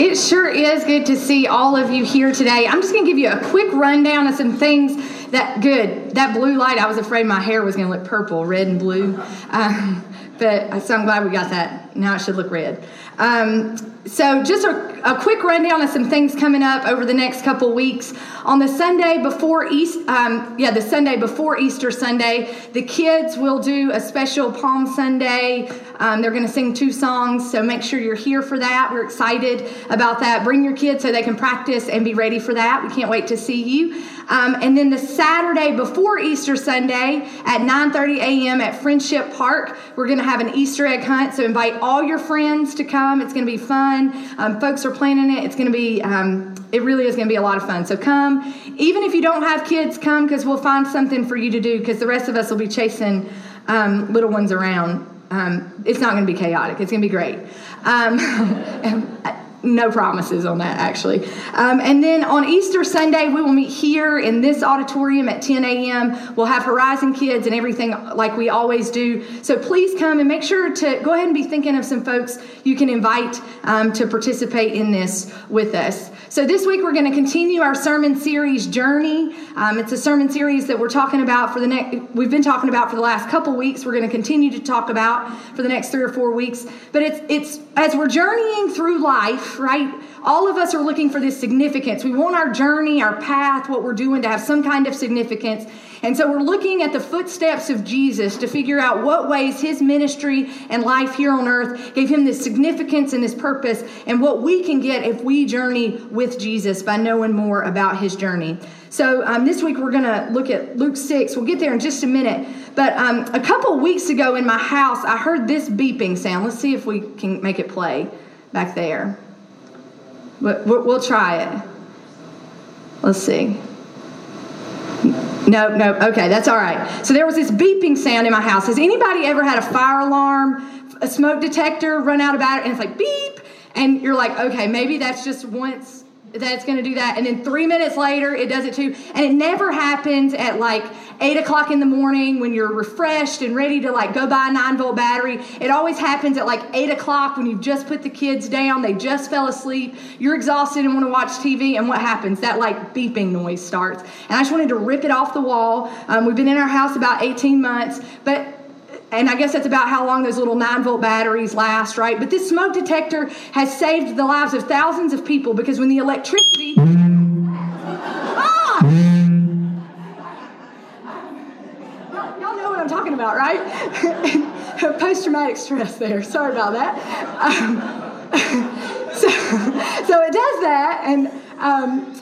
It sure is good to see all of you here today. I'm just going to give you a quick rundown of some things that good. That blue light, I was afraid my hair was going to look purple, red and blue. Um, but so I'm glad we got that. Now it should look red. Um, so, just a, a, quick rundown of some things coming up over the next couple weeks. On the Sunday before East, um, yeah, the Sunday before Easter Sunday, the kids will do a special Palm Sunday. Um, they're going to sing two songs, so make sure you're here for that. We're excited about that. Bring your kids so they can practice and be ready for that. We can't wait to see you. Um, and then the Saturday before Easter Sunday at 9:30 a.m. at Friendship Park, we're going to have an Easter egg hunt. So invite all your friends to come. It's going to be fun. Um, folks are planning it. It's going to be. Um, it really is going to be a lot of fun. So come, even if you don't have kids, come because we'll find something for you to do. Because the rest of us will be chasing um, little ones around. Um, it's not going to be chaotic. It's going to be great. No promises on that actually. Um, and then on easter sunday we will meet here in this auditorium at 10 a.m we'll have horizon kids and everything like we always do. So please come and make sure to go ahead and be thinking of some folks you can invite um, to participate in this with us. So this week we're going to continue our sermon series journey um, it's a sermon series that we're talking about for the next we've been talking about for the last couple weeks we're going to continue to talk about for the next three or four weeks but it's it's as we're journeying through life right? All of us are looking for this significance. We want our journey, our path, what we're doing to have some kind of significance. And so we're looking at the footsteps of Jesus to figure out what ways his ministry and life here on earth gave him this significance and this purpose, and what we can get if we journey with Jesus by knowing more about his journey. So um, this week we're going to look at Luke 6. We'll get there in just a minute. But um, a couple weeks ago in my house, I heard this beeping sound. Let's see if we can make it play back there. But we'll try it. Let's see. No, no, okay, that's all right. So there was this beeping sound in my house. Has anybody ever had a fire alarm, a smoke detector run out about it, and it's like beep? And you're like, okay, maybe that's just once that's going to do that. And then three minutes later, it does it too. And it never happens at like eight o'clock in the morning when you're refreshed and ready to like go buy a nine volt battery. It always happens at like eight o'clock when you've just put the kids down, they just fell asleep, you're exhausted and want to watch TV. And what happens? That like beeping noise starts. And I just wanted to rip it off the wall. Um, we've been in our house about 18 months, but and I guess that's about how long those little 9 volt batteries last, right? But this smoke detector has saved the lives of thousands of people because when the electricity. ah! Y'all know what I'm talking about, right? Post traumatic stress there. Sorry about that. Um, so, so it does that, and. Um,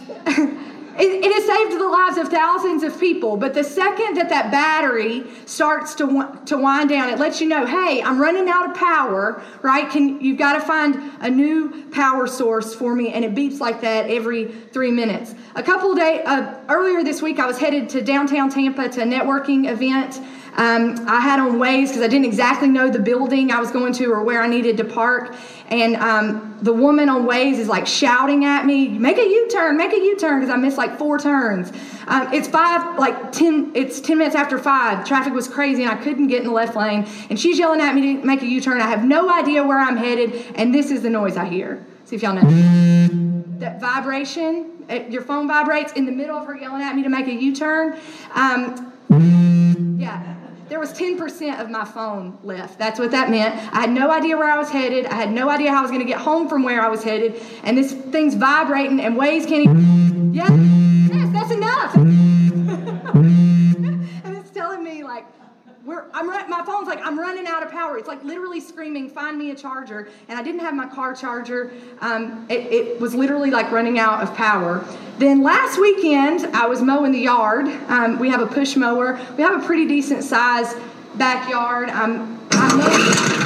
it, it has saved the lives of thousands of people, but the second that that battery starts to, to wind down, it lets you know, hey, I'm running out of power, right? Can You've got to find a new power source for me, and it beeps like that every three minutes. A couple of days, uh, earlier this week, I was headed to downtown Tampa to a networking event. Um, I had on Waze because I didn't exactly know the building I was going to or where I needed to park. And um, the woman on Waze is like shouting at me, make a U-turn, make a U-turn, because I missed like four turns. Um, it's five, like 10, it's 10 minutes after five. Traffic was crazy and I couldn't get in the left lane. And she's yelling at me to make a U-turn. I have no idea where I'm headed. And this is the noise I hear. See if y'all know. That vibration, eh, your phone vibrates in the middle of her yelling at me to make a U-turn. Um, yeah there was 10% of my phone left. That's what that meant. I had no idea where I was headed. I had no idea how I was going to get home from where I was headed. And this thing's vibrating and Waze can't even. Yes, we're, I'm my phone's like I'm running out of power. It's like literally screaming, "Find me a charger!" And I didn't have my car charger. Um, it, it, was literally like running out of power. Then last weekend I was mowing the yard. Um, we have a push mower. We have a pretty decent size backyard. Um, I mowed.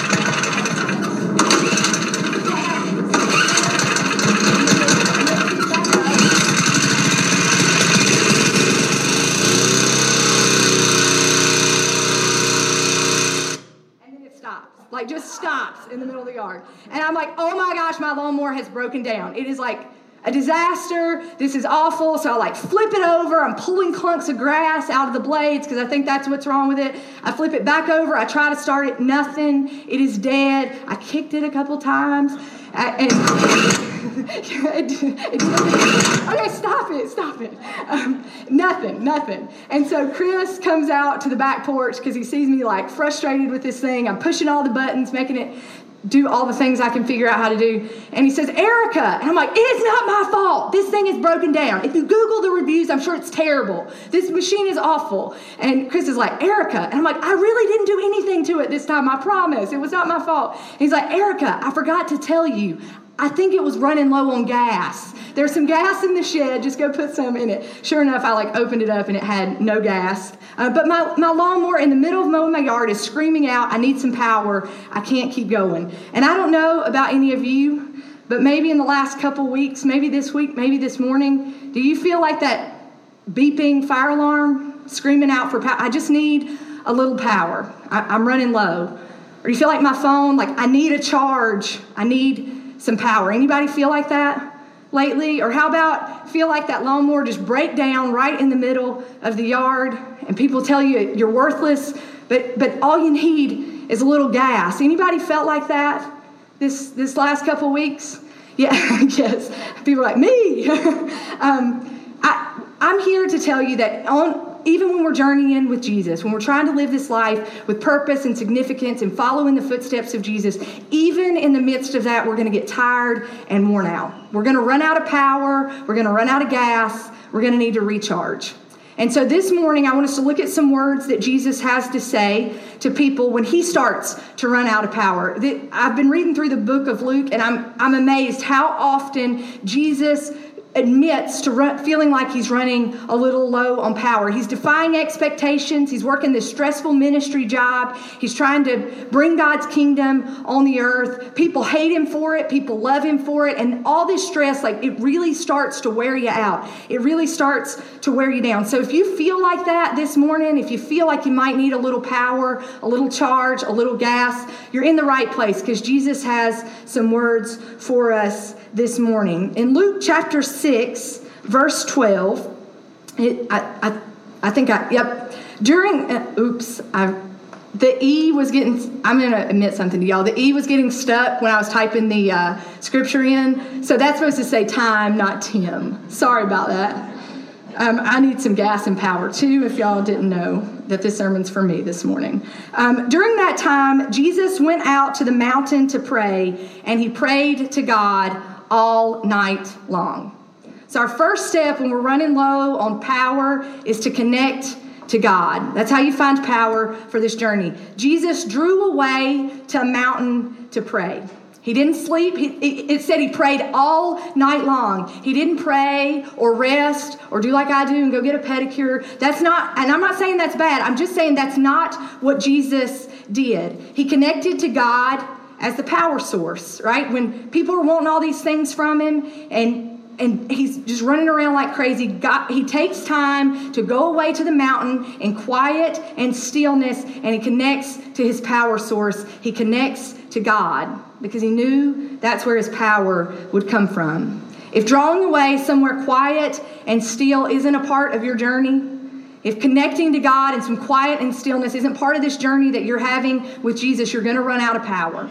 Like just stops in the middle of the yard. And I'm like, oh my gosh, my lawnmower has broken down. It is like a disaster. This is awful. So I like flip it over. I'm pulling clunks of grass out of the blades because I think that's what's wrong with it. I flip it back over. I try to start it. Nothing. It is dead. I kicked it a couple times. and it, it, okay, stop it, stop it. Um, nothing, nothing. And so Chris comes out to the back porch because he sees me like frustrated with this thing. I'm pushing all the buttons, making it do all the things I can figure out how to do. And he says, Erica. And I'm like, it is not my fault. This thing is broken down. If you Google the reviews, I'm sure it's terrible. This machine is awful. And Chris is like, Erica. And I'm like, I really didn't do anything to it this time. I promise. It was not my fault. And he's like, Erica, I forgot to tell you. I think it was running low on gas. There's some gas in the shed. Just go put some in it. Sure enough, I like opened it up and it had no gas. Uh, but my, my lawnmower in the middle of mowing my yard is screaming out, I need some power. I can't keep going. And I don't know about any of you, but maybe in the last couple weeks, maybe this week, maybe this morning, do you feel like that beeping fire alarm screaming out for power? I just need a little power. I, I'm running low. Or you feel like my phone, like I need a charge. I need some power. Anybody feel like that? lately? Or how about feel like that lawnmower just break down right in the middle of the yard and people tell you you're worthless, but, but all you need is a little gas. Anybody felt like that this, this last couple weeks? Yeah, yes. People like, me. um, I, I'm here to tell you that on, even when we're journeying in with Jesus, when we're trying to live this life with purpose and significance and following the footsteps of Jesus, even in the midst of that, we're going to get tired and worn out. We're going to run out of power. We're going to run out of gas. We're going to need to recharge. And so this morning, I want us to look at some words that Jesus has to say to people when he starts to run out of power. I've been reading through the book of Luke, and I'm, I'm amazed how often Jesus admits to run, feeling like he's running a little low on power. He's defying expectations. He's working this stressful ministry job. He's trying to bring God's kingdom on the earth. People hate him for it. People love him for it. And all this stress, like it really starts to wear you out. It really starts to wear you down. So if you feel like that this morning, if you feel like you might need a little power, a little charge, a little gas, you're in the right place because Jesus has some words for us this morning. In Luke chapter 6, verse 12, it, I, I, I think I, yep, during, uh, oops, I, the E was getting, I'm going to admit something to y'all. The E was getting stuck when I was typing the uh, scripture in. So that's supposed to say time, not Tim. Sorry about that. Um, I need some gas and power too, if y'all didn't know that this sermon's for me this morning. Um, during that time, Jesus went out to the mountain to pray, and he prayed to God all night long. So, our first step when we're running low on power is to connect to God. That's how you find power for this journey. Jesus drew away to a mountain to pray. He didn't sleep. He, it said he prayed all night long. He didn't pray or rest or do like I do and go get a pedicure. That's not, and I'm not saying that's bad. I'm just saying that's not what Jesus did. He connected to God as the power source, right? When people are wanting all these things from him and and he's just running around like crazy. God, he takes time to go away to the mountain in quiet and stillness, and he connects to his power source. He connects to God because he knew that's where his power would come from. If drawing away somewhere quiet and still isn't a part of your journey, if connecting to God and some quiet and stillness isn't part of this journey that you're having with Jesus, you're going to run out of power.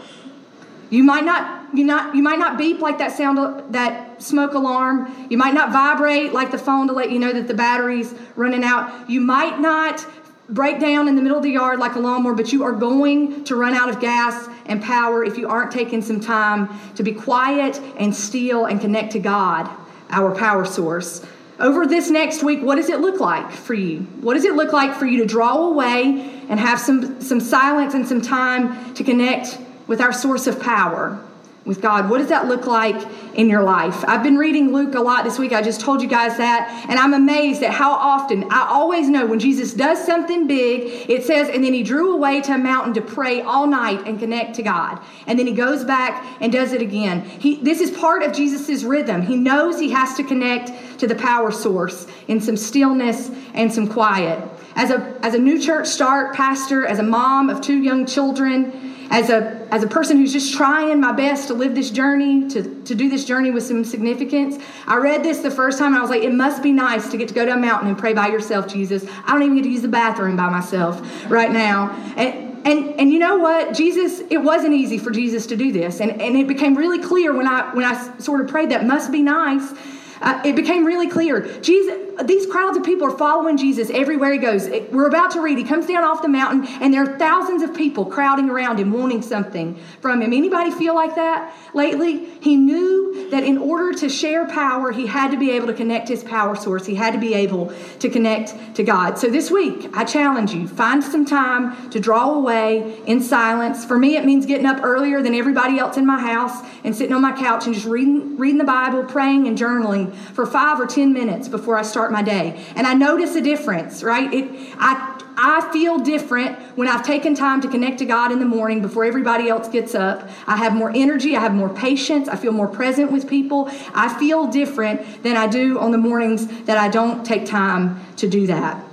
You might not you not you might not beep like that sound that smoke alarm. You might not vibrate like the phone to let you know that the battery's running out. You might not break down in the middle of the yard like a lawnmower, but you are going to run out of gas and power if you aren't taking some time to be quiet and still and connect to God, our power source. Over this next week, what does it look like for you? What does it look like for you to draw away and have some, some silence and some time to connect with our source of power, with God. What does that look like in your life? I've been reading Luke a lot this week. I just told you guys that. And I'm amazed at how often, I always know when Jesus does something big, it says, and then he drew away to a mountain to pray all night and connect to God. And then he goes back and does it again. He, this is part of Jesus' rhythm. He knows he has to connect to the power source in some stillness and some quiet. As a, as a new church start pastor, as a mom of two young children, as a as a person who's just trying my best to live this journey to, to do this journey with some significance. I read this the first time and i was like it must be nice to get to go to a mountain and pray by yourself jesus. I don't even get to use the bathroom by myself right now. And and and you know what? Jesus it wasn't easy for jesus to do this. And, and it became really clear when i when i sort of prayed that must be nice uh, it became really clear jesus these crowds of people are following Jesus everywhere he goes. We're about to read. He comes down off the mountain, and there are thousands of people crowding around him, wanting something from him. Anybody feel like that lately? He knew that in order to share power, he had to be able to connect his power source. He had to be able to connect to God. So this week, I challenge you: find some time to draw away in silence. For me, it means getting up earlier than everybody else in my house and sitting on my couch and just reading, reading the Bible, praying, and journaling for five or ten minutes before I start my day. And I notice a difference, right? It, I, I feel different when I've taken time to connect to God in the morning before everybody else gets up. I have more energy, I have more patience, I feel more present with people. I feel different than I do on the mornings that I don't take time to do that.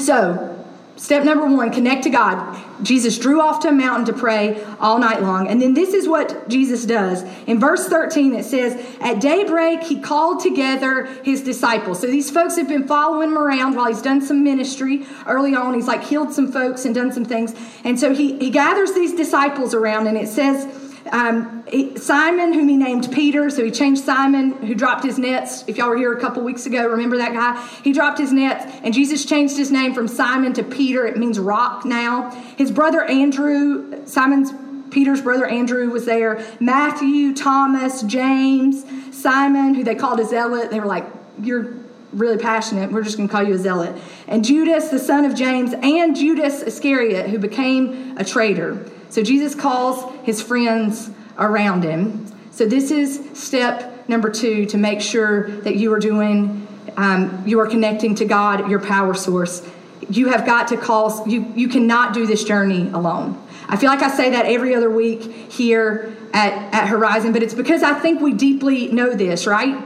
So, Step number one connect to God. Jesus drew off to a mountain to pray all night long. And then this is what Jesus does. In verse 13, it says, At daybreak, he called together his disciples. So these folks have been following him around while he's done some ministry early on. He's like healed some folks and done some things. And so he, he gathers these disciples around, and it says, um, Simon, whom he named Peter, so he changed Simon, who dropped his nets. If y'all were here a couple weeks ago, remember that guy? He dropped his nets, and Jesus changed his name from Simon to Peter. It means rock now. His brother Andrew, Simon's Peter's brother Andrew was there. Matthew, Thomas, James, Simon, who they called a zealot. They were like, You're really passionate. We're just going to call you a zealot. And Judas, the son of James, and Judas Iscariot, who became a traitor. So Jesus calls his friends around him. So this is step number two to make sure that you are doing, um, you are connecting to God, your power source. You have got to call, you, you cannot do this journey alone. I feel like I say that every other week here at, at Horizon, but it's because I think we deeply know this, right?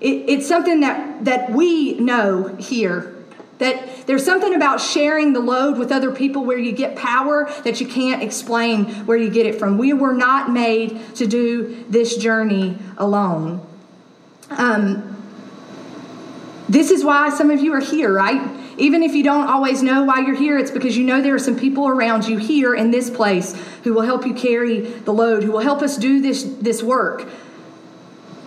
It, it's something that, that we know here that there's something about sharing the load with other people where you get power that you can't explain where you get it from. We were not made to do this journey alone. Um, this is why some of you are here, right? Even if you don't always know why you're here, it's because you know there are some people around you here in this place who will help you carry the load, who will help us do this, this work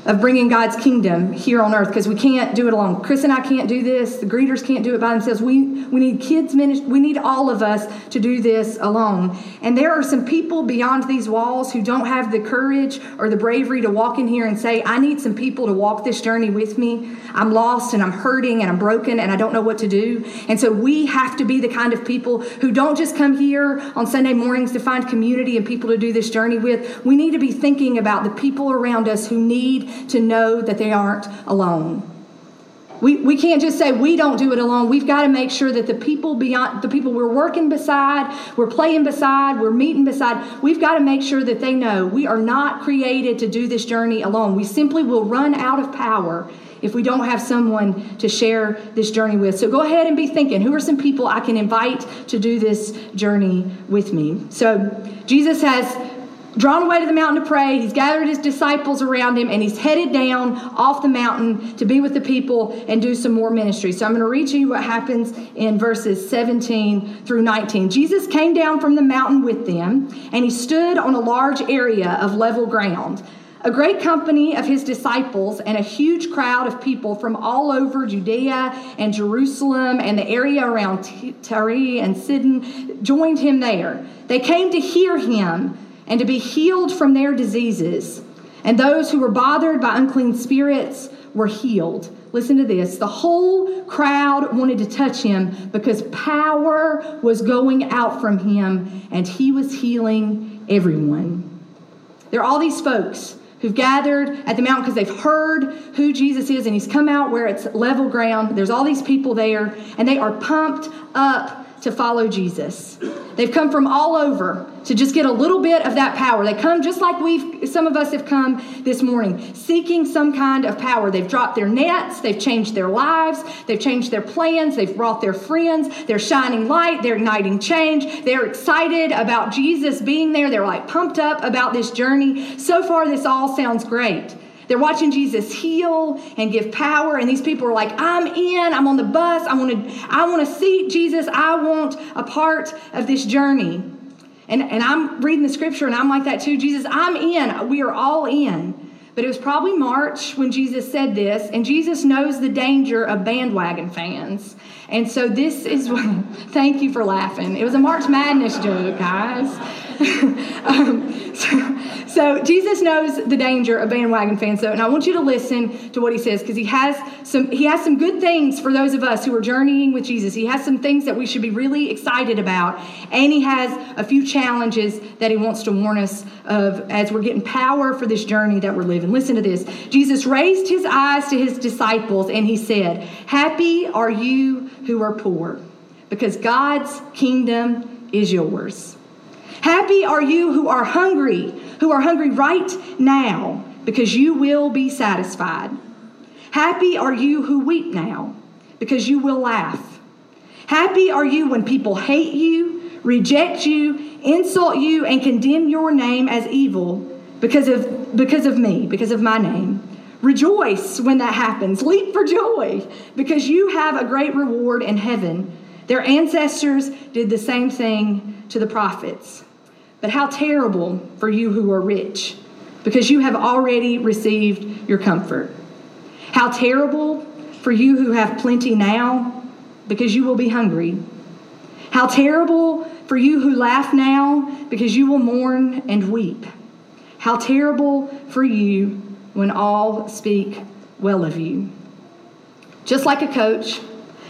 of bringing God's kingdom here on earth because we can't do it alone. Chris and I can't do this. The greeters can't do it by themselves. We we need kids ministry. We need all of us to do this alone. And there are some people beyond these walls who don't have the courage or the bravery to walk in here and say, "I need some people to walk this journey with me. I'm lost and I'm hurting and I'm broken and I don't know what to do." And so we have to be the kind of people who don't just come here on Sunday mornings to find community and people to do this journey with. We need to be thinking about the people around us who need to know that they aren't alone. We, we can't just say we don't do it alone. We've got to make sure that the people beyond the people we're working beside, we're playing beside, we're meeting beside, we've got to make sure that they know we are not created to do this journey alone. We simply will run out of power if we don't have someone to share this journey with. So go ahead and be thinking who are some people I can invite to do this journey with me? So Jesus has drawn away to the mountain to pray. He's gathered his disciples around him and he's headed down off the mountain to be with the people and do some more ministry. So I'm going to read to you what happens in verses 17 through 19. Jesus came down from the mountain with them and he stood on a large area of level ground. A great company of his disciples and a huge crowd of people from all over Judea and Jerusalem and the area around Tyre and Sidon joined him there. They came to hear him and to be healed from their diseases. And those who were bothered by unclean spirits were healed. Listen to this. The whole crowd wanted to touch him because power was going out from him and he was healing everyone. There are all these folks who've gathered at the mountain because they've heard who Jesus is and he's come out where it's level ground. There's all these people there and they are pumped up to follow Jesus. They've come from all over to just get a little bit of that power. They come just like we've some of us have come this morning, seeking some kind of power. They've dropped their nets, they've changed their lives, they've changed their plans, they've brought their friends, they're shining light, they're igniting change. They're excited about Jesus being there. They're like pumped up about this journey. So far this all sounds great. They're watching Jesus heal and give power, and these people are like, I'm in, I'm on the bus, I want to, I want to see Jesus, I want a part of this journey. And, and I'm reading the scripture and I'm like that too. Jesus, I'm in. We are all in. But it was probably March when Jesus said this, and Jesus knows the danger of bandwagon fans. And so this is what, thank you for laughing. It was a March Madness joke, guys. um, so, so, Jesus knows the danger of bandwagon fans, though, and I want you to listen to what he says because he has some he has some good things for those of us who are journeying with Jesus. He has some things that we should be really excited about, and he has a few challenges that he wants to warn us of as we're getting power for this journey that we're living. Listen to this. Jesus raised his eyes to his disciples and he said, "Happy are you who are poor, because God's kingdom is yours." Happy are you who are hungry, who are hungry right now, because you will be satisfied. Happy are you who weep now, because you will laugh. Happy are you when people hate you, reject you, insult you, and condemn your name as evil because of, because of me, because of my name. Rejoice when that happens. Leap for joy because you have a great reward in heaven. Their ancestors did the same thing to the prophets. But how terrible for you who are rich, because you have already received your comfort. How terrible for you who have plenty now, because you will be hungry. How terrible for you who laugh now, because you will mourn and weep. How terrible for you when all speak well of you. Just like a coach,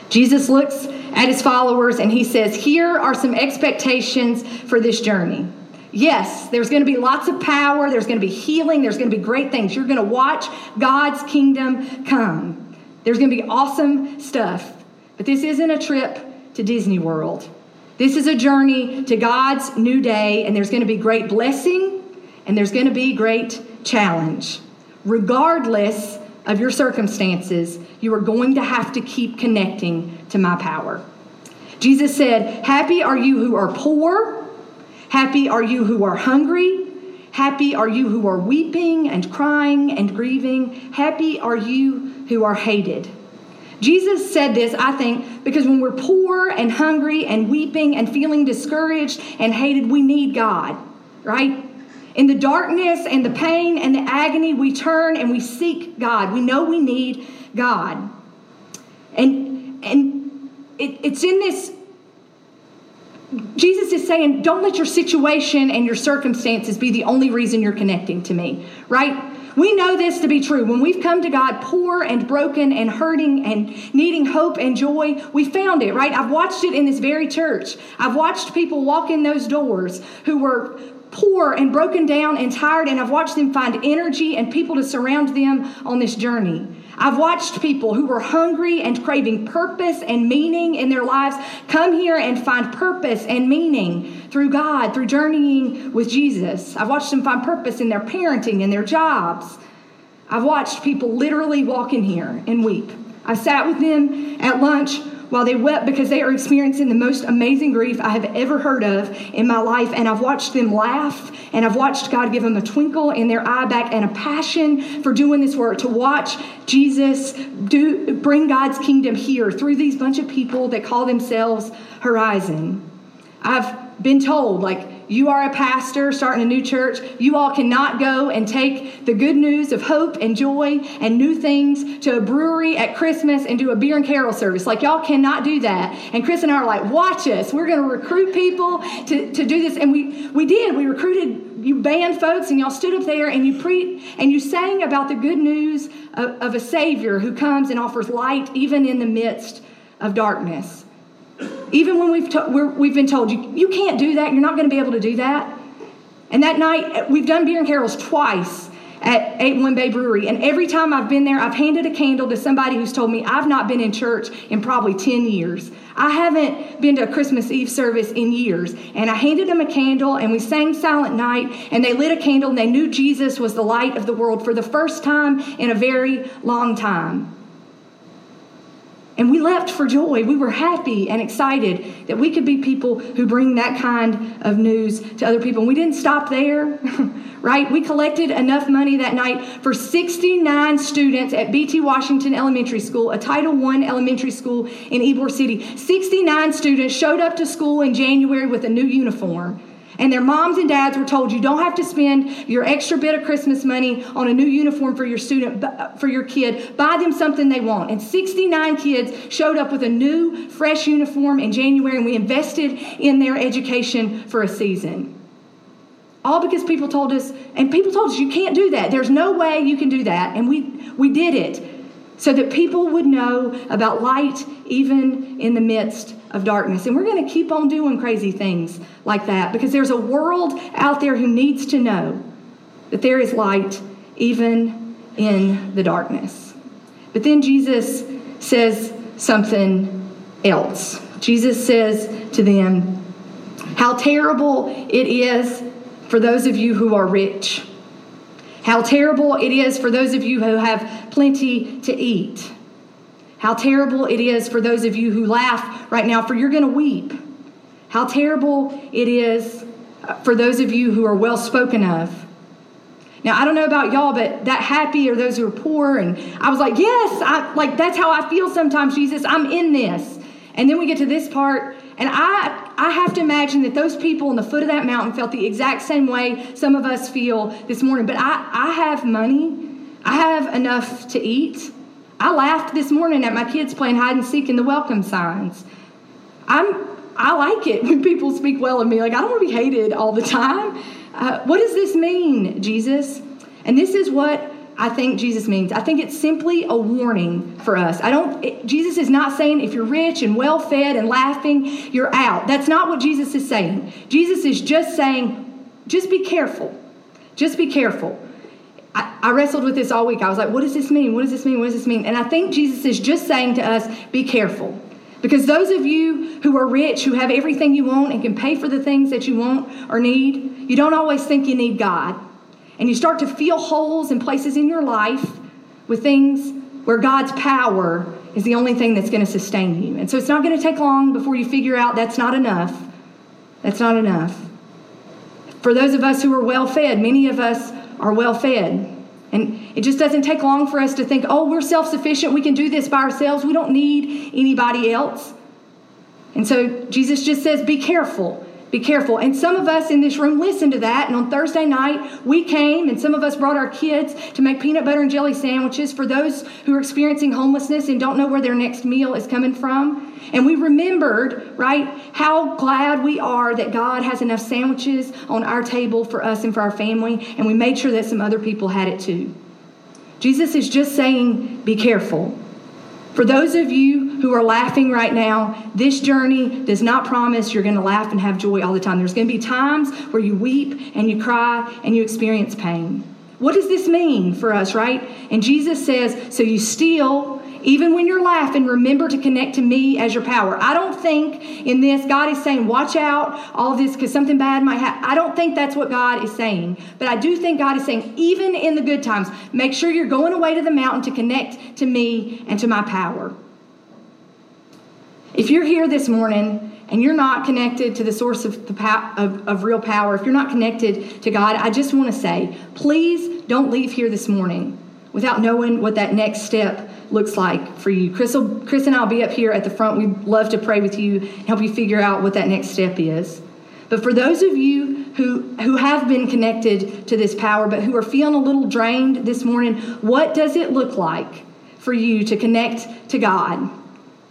Jesus looks at his followers and he says, Here are some expectations for this journey. Yes, there's going to be lots of power, there's going to be healing, there's going to be great things. You're going to watch God's kingdom come. There's going to be awesome stuff. But this isn't a trip to Disney World. This is a journey to God's new day, and there's going to be great blessing and there's going to be great challenge. Regardless of your circumstances, you are going to have to keep connecting to my power. Jesus said, Happy are you who are poor Happy are you who are hungry. Happy are you who are weeping and crying and grieving. Happy are you who are hated. Jesus said this, I think, because when we're poor and hungry and weeping and feeling discouraged and hated, we need God, right? In the darkness and the pain and the agony, we turn and we seek God. We know we need God. And, and it, it's in this Jesus is saying, don't let your situation and your circumstances be the only reason you're connecting to me, right? We know this to be true. When we've come to God poor and broken and hurting and needing hope and joy, we found it, right? I've watched it in this very church. I've watched people walk in those doors who were poor and broken down and tired, and I've watched them find energy and people to surround them on this journey. I've watched people who were hungry and craving purpose and meaning in their lives come here and find purpose and meaning through God, through journeying with Jesus. I've watched them find purpose in their parenting and their jobs. I've watched people literally walk in here and weep. I sat with them at lunch while they wept because they are experiencing the most amazing grief I have ever heard of in my life. And I've watched them laugh, and I've watched God give them a twinkle in their eye back and a passion for doing this work to watch Jesus do bring God's kingdom here through these bunch of people that call themselves Horizon. I've been told, like, you are a pastor starting a new church, you all cannot go and take the good news of hope and joy and new things to a brewery at Christmas and do a beer and carol service. Like, y'all cannot do that. And Chris and I are like, watch us. We're going to recruit people to, to do this. And we, we did. We recruited you band folks and y'all stood up there and you pre and you sang about the good news of, of a savior who comes and offers light even in the midst of darkness even when we've, to, we have been told, you, you can't do that, you're not going to be able to do that. And that night, eh, we've done beer and carols twice at 81 Bay Brewery. And every time I've been there, I've handed a candle to somebody who's told me I've not been in church in probably 10 years. I haven't been to a Christmas Eve service in years. And I handed them a candle and we sang Silent Night and they lit a candle and they knew Jesus was the light of the world for the first time in a very long time. And we left for joy. We were happy and excited that we could be people who bring that kind of news to other people. And we didn't stop there, right? We collected enough money that night for 69 students at BT Washington Elementary School, a Title I elementary school in Ybor City. 69 students showed up to school in January with a new uniform. And their moms and dads were told you don't have to spend your extra bit of Christmas money on a new uniform for your student for your kid. Buy them something they want. And 69 kids showed up with a new fresh uniform in January and we invested in their education for a season. All because people told us and people told us you can't do that. There's no way you can do that. And we we did it so that people would know about light even in the midst of darkness. And we're going to keep on doing crazy things like that because there's a world out there who needs to know that there is light even in the darkness. But then Jesus says something else. Jesus says to them, How terrible it is for those of you who are rich. How terrible it is for those of you who have plenty to eat. How terrible it is for those of you who laugh right now, for you're going to weep. How terrible it is uh, for those of you who are well spoken of. Now, I don't know about y'all, but that happy are those who are poor. And I was like, yes, I, like that's how I feel sometimes, Jesus. I'm in this. And then we get to this part, and I, I have to imagine that those people on the foot of that mountain felt the exact same way some of us feel this morning. But I, I have money, I have enough to eat. I laughed this morning at my kids playing hide and seek in the welcome signs. I'm I like it when people speak well of me. Like I don't want to be hated all the time. Uh, what does this mean, Jesus? And this is what I think Jesus means. I think it's simply a warning for us. I don't it, Jesus is not saying if you're rich and well-fed and laughing, you're out. That's not what Jesus is saying. Jesus is just saying just be careful. Just be careful. I, I, wrestled with this all week. I was like, what does this mean? What does this mean? What does this mean? And I think Jesus is just saying to us, be careful. Because those of you who are rich, who have everything you want and can pay for the things that you want or need, you don't always think you need God. And you start to feel holes and places in your life with things where God's power is the only thing that's going to sustain you. And so it's not going to take long before you figure out that's not enough. That's not enough. For those of us who are well fed, many of us are well fed. And it just doesn't take long for us to think, oh, we're self sufficient. We can do this by ourselves. We don't need anybody else. And so Jesus just says, be careful. Be careful. And some of us in this room listened to that. And on Thursday night, we came and some of us brought our kids to make peanut butter and jelly sandwiches for those who are experiencing homelessness and don't know where their next meal is coming from. And we remembered, right, how glad we are that God has enough sandwiches on our table for us and for our family. And we made sure that some other people had it too. Jesus is just saying, be careful. For those of you who are laughing right now, this journey does not promise you're going to laugh and have joy all the time. There's going to be times where you weep and you cry and you experience pain. What does this mean for us, right? And Jesus says, so you steal even when you're laughing, remember to connect to me as your power. I don't think in this God is saying, watch out, all this, because something bad might happen. I don't think that's what God is saying. But I do think God is saying, even in the good times, make sure you're going away to the mountain to connect to me and to my power. If you're here this morning and you're not connected to the source of, the pow- of, of real power, if you're not connected to God, I just want to say, please don't leave here this morning without knowing what that next step looks like for you. Chris, will, Chris and I will be up here at the front. We'd love to pray with you and help you figure out what that next step is. But for those of you who, who have been connected to this power, but who are feeling a little drained this morning, what does it look like for you to connect to God,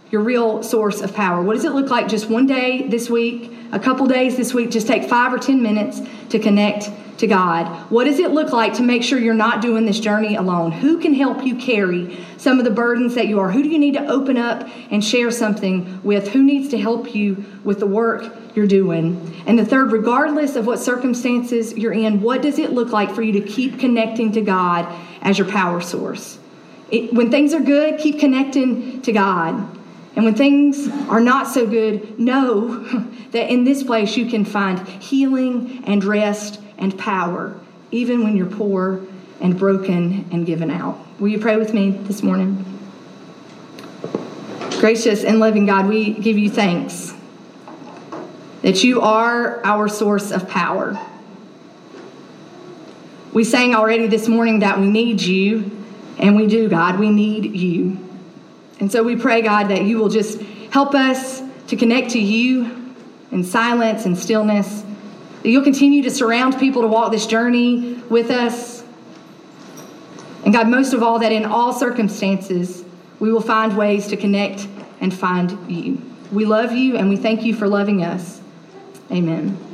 your real source of power? What does it look like just one day this week, a couple days this week? Just take five or 10 minutes to connect to God? What does it look like to make sure you're not doing this journey alone? Who can help you carry some of the burdens that you are? Who do you need to open up and share something with? Who needs to help you with the work you're doing? And the third, regardless of what circumstances you're in, what does it look like for you to keep connecting to God as your power source? It, when things are good, keep connecting to God. And when things are not so good, know that in this place you can find healing and rest and power, even when you're poor and broken and given out. Will you pray with me this morning? Gracious and loving God, we give you thanks that you are our source of power. We sang already this morning that we need you, and we do, God. We need you. And so we pray, God, that you will just help us to connect to you in silence and stillness you'll continue to surround people to walk this journey with us. And God, most of all, that in all circumstances, we will find ways to connect and find you. We love you and we thank you for loving us. Amen.